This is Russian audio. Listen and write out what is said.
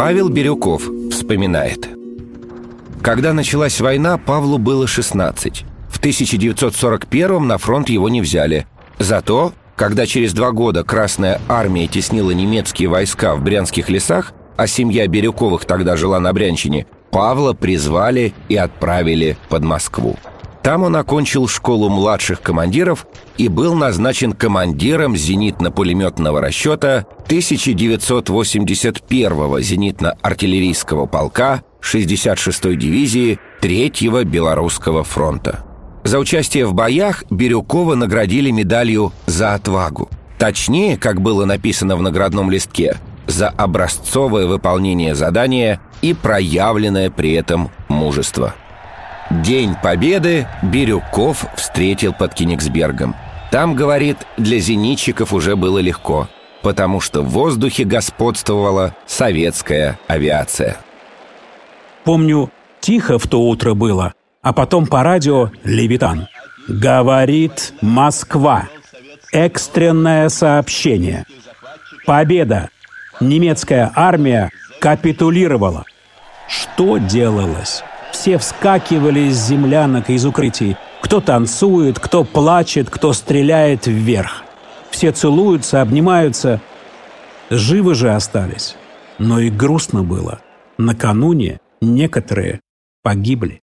Павел Бирюков вспоминает. Когда началась война, Павлу было 16. В 1941 на фронт его не взяли. Зато, когда через два года Красная Армия теснила немецкие войска в брянских лесах, а семья Бирюковых тогда жила на Брянщине, Павла призвали и отправили под Москву. Там он окончил школу младших командиров и был назначен командиром зенитно-пулеметного расчета 1981-го зенитно-артиллерийского полка 66-й дивизии 3-го Белорусского фронта. За участие в боях Бирюкова наградили медалью «За отвагу». Точнее, как было написано в наградном листке, за образцовое выполнение задания и проявленное при этом мужество. День Победы Бирюков встретил под Кенигсбергом. Там, говорит, для зенитчиков уже было легко, потому что в воздухе господствовала советская авиация. Помню, тихо в то утро было, а потом по радио «Левитан». Говорит Москва. Экстренное сообщение. Победа. Немецкая армия капитулировала. Что делалось? Все вскакивали из землянок и из укрытий. Кто танцует, кто плачет, кто стреляет вверх. Все целуются, обнимаются. Живы же остались. Но и грустно было. Накануне некоторые погибли.